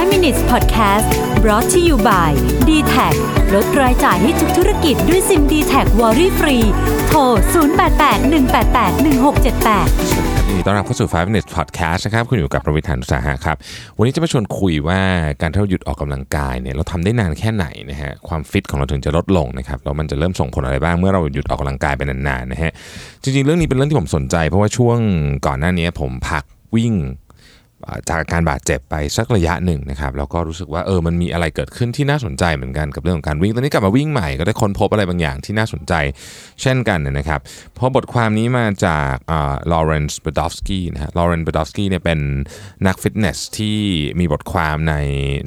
5 minutes podcast brought to you by d t แทลดรายจ่ายให้ทุกธุรกิจด้วยซิม d t แทวอรี่ฟรีโทร 0881881678ยินดีต้อนรับเข้าสู่ 5 minutes podcast นะครับ คุณอยู่กับประวิทยานุสาหะครับ วันนี้จะมาชวนคุยว่าการที่เราหยุดออกกำลังกายเนี่ยเราทำได้นานแค่ไหนนะฮะความฟิตของเราถึงจะลดลงนะครับแล้วมันจะเริ่มส่งผลอะไรบ้างเมื่อเราหยุดออกกำลังกายไปนานๆนะฮะจริงๆ เรื่องนี้เป็นเรื่องที่ผมสนใจ เพราะว่าช่วงก่อนหน้านี้ผมพักวิ่ง จากอาการบาดเจ็บไปสักระยะหนึ่งนะครับแล้วก็รู้สึกว่าเออมันมีอะไรเกิดขึ้นที่น่าสนใจเหมือนกันกับเรื่องของการวิ่งตอนนี้กลับมาวิ่งใหม่ก็ได้ค้นพบอะไรบางอย่างที่น่าสนใจ เช่นกันนะครับเพราะบทความนี้มาจากลอเรนซ์เบดอฟสกี้นะฮะลอเรนซ์เบดอฟสกี้เนี่ยเป็นนักฟิตเนสที่มีบทความใน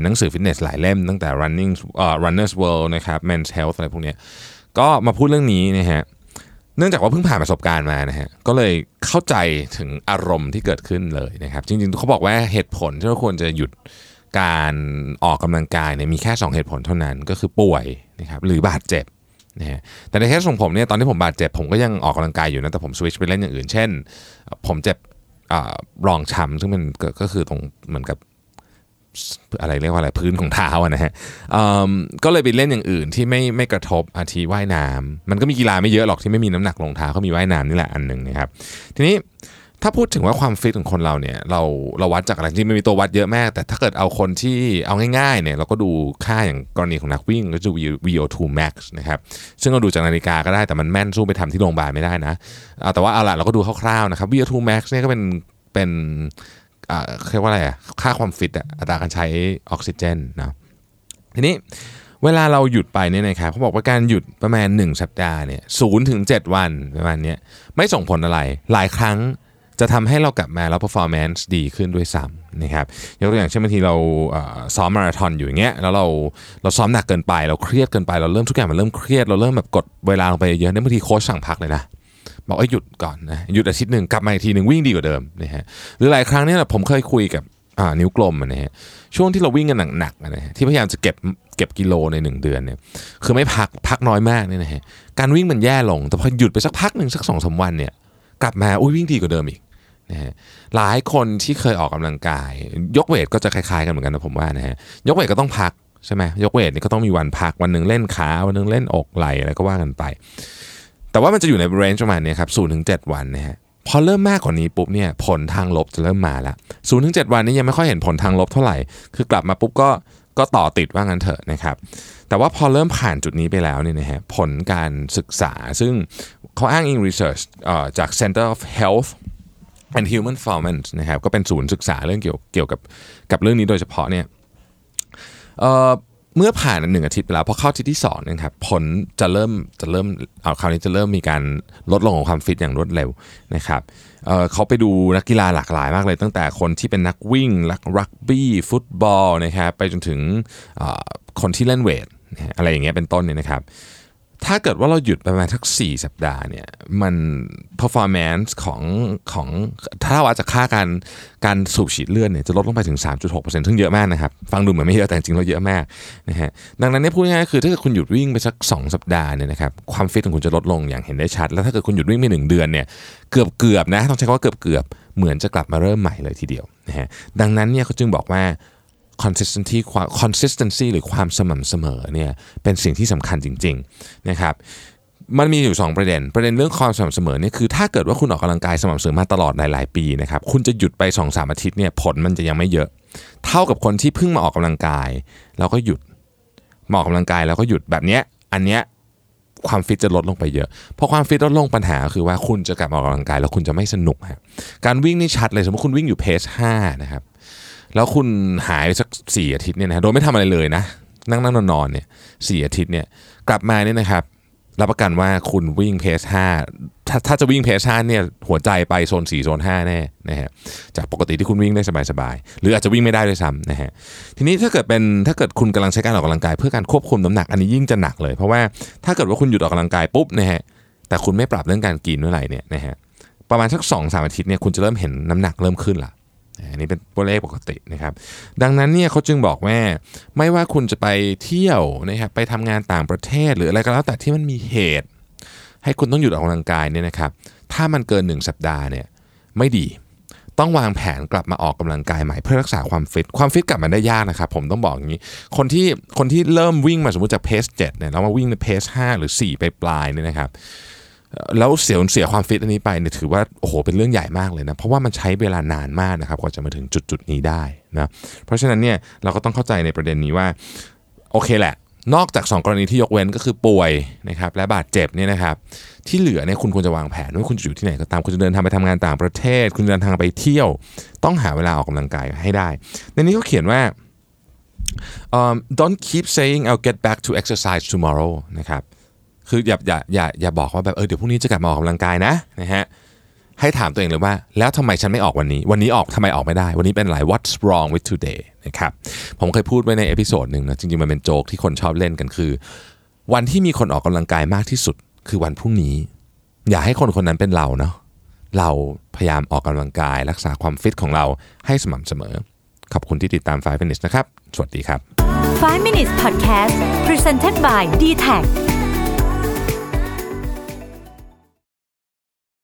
หนังสือฟิตเนสหลายเล่มตั้งแต่ running เอ่อ Runner's World นะครับ Men's Health อะไรพวกเนี้ยก็มาพูดเรื่องนี้นะฮะ เนื่องจากว่าเพิ่งผ่านประสบการณ์มานะฮะก็เลยเข้าใจถึงอารมณ์ที่เกิดขึ้นเลยนะครับ จริงๆเขาบอกว่าเหตุผลที่เราควรจะหยุดการออกกำลังกายเนี่ยมีแค่ 2 เหตุผลเท่านั้นก็คือป่วยนะครับหรือบาดเจ็บนะฮะแต่ในเคสของผมเนี่ยตอนที่ผมบาดเจ็บผมก็ยังออกกำลังกายอยู่นะแต่ผมสวิตชไปเล่นอย่างอื่น เช่น ผมเจ็บรองช้ำซึ่งมันก็คือตรงเหมือนกับ อะไรเรียกว่าอะไรพื้นของเท้าอะนะฮะก็เลยไปเล่นอย่างอื่นที่ไม่ไม่กระทบอาทิว่ายน้ำมันก็มีกีฬาไม่เยอะหรอกที่ไม่มีน้ำหนักลงเท้าเขามีว่ายน้ำนี่แหละอันหนึ่งนะครับ ทีนี้ถ้าพูดถึงว่าความฟิตของคนเราเนี่ยเราเราวัดจากอะไรจริงๆมันมีตัววัดเยอะมาก แต่ถ้าเกิดเอาคนที่เอาง่ายๆเนี่ยเราก็ดูค่าอย่างกรณีของนักวิ่งก็จะ VO2 max นะครับซึ่งเราดูจากนาฬิกาก็ได้แต่มันแม่นสู้ไปทำที่โรงพยาบาลไม่ได้นะเอาแต่ว่าเอาละเราก็ดูคร่าวๆนะครับ VO2 max เนี่ยก็เป็นเป็น เรียกว่าอะไรอะค่าความฟิตอะอัตราการใช้ออกซิเจนนะทีนี้เวลาเราหยุดไปเนี่ยนะครับเขาบอกว่าการหยุดประมาณ 1 สัปดาห์เนี่ยศูนย์ถึง 7 วันประมาณนี้ไม่ส่งผลอะไร หลายครั้งจะทำให้เรากลับมาแล้ว performance ดีขึ้นด้วยซ้ำนะครับยกตัวอย่างเช่นบางทีเราซ้อมมาราธอนอยู่อย่างเงี้ยแล้วเราเราซ้อมหนักเกินไป เราเครียดเกินไปเราเริ่มทุกอย่างมันเริ่มเครียดเราเริ่มแบบกดเวลาลงไปเยอะเนี่ยบางทีโค้ชสั่งพักเลยนะ บอกว่าหยุดก่อนนะหยุดอาทิตย์หนึ่งกลับมาอีกทีหนึ่งวิ่งดีกว่าเดิมนะฮะหรือหลายครั้งเนี่ยผมเคยคุยกับอ่านิ้วกลมนะฮะช่วงที่เราวิ่งกันหนักๆนะฮะที่พยายามจะเก็บเก็บกิโลในหนึ่งเดือนเนี่ยคือไม่พักพักน้อยมากเนี่ยนะฮะการวิ่งมันแย่ลง แต่พอหยุดไปสักพักหนึ่งสักสองสามวันเนี่ยกลับมาอุ้ยวิ่งดีกว่าเดิมอีกนะฮะหลายคนที่เคยออกกำลังกาย ยกเวทก็จะคล้ายๆกันเหมือนกันนะผมว่านะฮะยกเวทก็ต้องพักใช่ไหมยกเวทนี่ก็ต้องมีวันพักวันหนึ่งเล่นขาวันหนึ่งเล่นอกไหล่อะไรก็ว่ากันไป แต่ว่ามันจะอยู่ในเรนจ์ประมาณนี้ครับศูนย์ถึงเจ็ดวันนะฮะพอเริ่มมากกว่านี้ปุ๊บเนี่ยผลทางลบจะเริ่มมาแล้วศูนย์ถึงเจ็ดวันนี้ยังไม่ค่อยเห็นผลทางลบเท่าไหร่ คือกลับมาปุ๊บก็ก็ต่อติดว่างั้นเถอะนะครับ แต่ว่าพอเริ่มผ่านจุดนี้ไปแล้วเนี่ยนะฮะผลการศึกษาซึ่งเขาอ้างอิง research จาก Center of Health and Human Performance นะครับก็เป็นศูนย์ศึกษาเรื่องเกี่ยวเกี่ยวกับกับเรื่องนี้โดยเฉพาะเนี่ย เมื่อผ่านหนึ่งอาทิตย์ไปแล้วพอเข้าอาทิตย์ที่สองนะครับผลจะเริ่มจะเริ่มเอาคราวนี้จะเริ่มมีการลดลงของความฟิตอย่างรวดเร็วนะครับเเขาไปดูนักกีฬาหลากหลายมากเลย ตั้งแต่คนที่เป็นนักวิ่งรักรักบี้ฟุตบอลนะครับไปจนถึงคนที่เล่นเวทอะไรอย่างเงี้ยเป็นต้นเนี่ยนะครับ ถ้าเกิดว่าเราหยุดประมาณทัก 4 สัปดาห์เนี่ยมัน performance ของของถ้าวัดจากค่าการการสูบฉีดเลือดเนี่ยจะลดลงไปถึง 3.6%ซึ่งเยอะมากนะครับ ฟังดูเหมือนไม่เยอะแต่จริงๆแล้วเยอะมากนะฮะดังนั้นเนี่ยพูดง่ายๆคือถ้าเกิดคุณหยุดวิ่งไปสัก 2 สัปดาห์เนี่ยนะครับความฟิตของคุณจะลดลงอย่างเห็นได้ชัด แล้วถ้าเกิดคุณหยุดวิ่งไปหนึ่งเดือนเนี่ยเกือบเกือบๆนะต้องใช้คำว่าเกือบเกือบๆเหมือนจะกลับมาเริ่มใหม่เลยทีเดียวนะฮะดังนั้นเนี่ยเขาจึงบอกว่า consistency ความ consistency หรือความสม่ำเสมอเนี่ยเป็นสิ่งที่สำคัญจริงๆนะครับมันมีอยู่ 2 ประเด็น ประเด็นเรื่องความสม่ำเสมอเนี่ยคือถ้าเกิดว่าคุณออกกำลังกายสม่ำเสมอมาตลอดหลาย ๆ ปีนะครับคุณจะหยุดไป2อสาอาทิตย์เนี่ยผลมันจะยังไม่เยอะ เท่ากับคนที่เพิ่งมาออกกำลังกาย แล้วก็หยุดมาออกกำลังกายแล้วก็หยุดแบบเนี้ยอันเนี้ยความฟิตจะลดลงไปเยอะ เพราะความฟิตลดลงปัญหาคือว่าคุณจะกลับมาออกกำลังกายแล้วคุณจะไม่สนุกฮะการวิ่งนี่ชัดเลยสมมติคุณวิ่งอยู่เพจ5นะครับ แล้วคุณหายไปสักสี่อาทิตย์เนี่ยนะโดยไม่ทำอะไรเลยนะ นั่งนั่งนอนนอนเนี่ยสี่อาทิตย์เนี่ยกลับมาเนี่ยนะครับรับประกันว่าคุณวิ่งเพสห้าถ้าถ้าจะวิ่งเพสห้าเนี่ยหัวใจไปโซนสี่โซนห้าแน่นะฮะจากปกติที่คุณวิ่งได้สบายๆ หรืออาจจะวิ่งไม่ได้ด้วยซ้ำนะฮะทีนี้ถ้าเกิดเป็นถ้าเกิดคุณกำลังใช้การออกกำลังกายเพื่อการควบคุมน้ำหนักอันนี้ยิ่งจะหนักเลย เพราะว่าถ้าเกิดว่าคุณหยุดออกกำลังกายปุ๊บนะฮะแต่คุณไม่ปรับเรื่องการกินเมื่อไหร่เนี่ยนะฮะประมาณสักสองสามอาทิตย์เนี่ยคุณจะเริ่มเห็นน้ำหนักเริ่มขึ้นละ อันนี้เป็นตัวเลขปกตินะครับ ดังนั้นเนี่ยเขาจึงบอกว่า ไม่ว่าคุณจะไปเที่ยวนะครับไปทำงานต่างประเทศหรืออะไรก็แล้วแต่ที่มันมีเหตุ ให้คุณต้องหยุดออกกำลังกายเนี่ยนะครับ ถ้ามันเกิน 1 สัปดาห์เนี่ยไม่ดีต้องวางแผนกลับมาออกกำลังกายใหม่เพื่อรักษาความฟิต ความฟิตกลับมาได้ยากนะครับ ผมต้องบอกอย่างนี้ คนที่คนที่เริ่มวิ่งมาสมมติจากเพส7เนี่ยแล้วมาวิ่งในเพส5หรือ 4 ไปปลายเนี่ยนะครับ แล้วเสียเสียความฟิตอันนี้ไปเนี่ยถือว่าโอ้โหเป็นเรื่องใหญ่มากเลยนะเพราะว่ามันใช้เวลานานมากนะครับกว่าจะมาถึงจุดจุดนี้ได้นะเพราะฉะนั้นเนี่ยเราก็ต้องเข้าใจในประเด็นนี้ว่าโอเคแหละ นอกจาก 2 กรณีที่ยกเว้นก็คือป่วยนะครับและบาดเจ็บเนี่ยนะครับที่เหลือเนี่ยคุณควรจะวางแผนว่าคุณจะอยู่ที่ไหนก็ตามคุณจะเดินทางไปทำงานต่างประเทศ คุณจะเดินทางไปเที่ยว ต้องหาเวลาออกกำลังกายให้ได้ ในนี้เขาเขียนว่า um, don't keep saying I'll get back to exercise tomorrow นะครับ คืออย่าอย่าอย่าอย่าบอกว่าแบบเออเดี๋ยวพรุ่งนี้จะกลับมาออกกำลังกายนะนะฮะให้ถามตัวเองเลยว่า แล้วทำไมฉันไม่ออกวันนี้ วันนี้ออกทำไมออกไม่ได้ วันนี้เป็นอะไร what's wrong with today นะครับผมเคยพูดไว้ใน episode หนึ่งนะจริงๆ มันเป็นโจ๊กที่คนชอบเล่นกันคือ วันที่มีคนออกกำลังกายมากที่สุด คือวันพรุ่งนี้ อย่าให้คนคนนั้นเป็นเราเนาะเราพยายามออกกำลังกาย รักษาความฟิตของเราให้สม่ำเสมอ ขอบคุณที่ติดตาม 5 minutes นะครับ สวัสดีครับ 5 minutes podcast presented by d t a c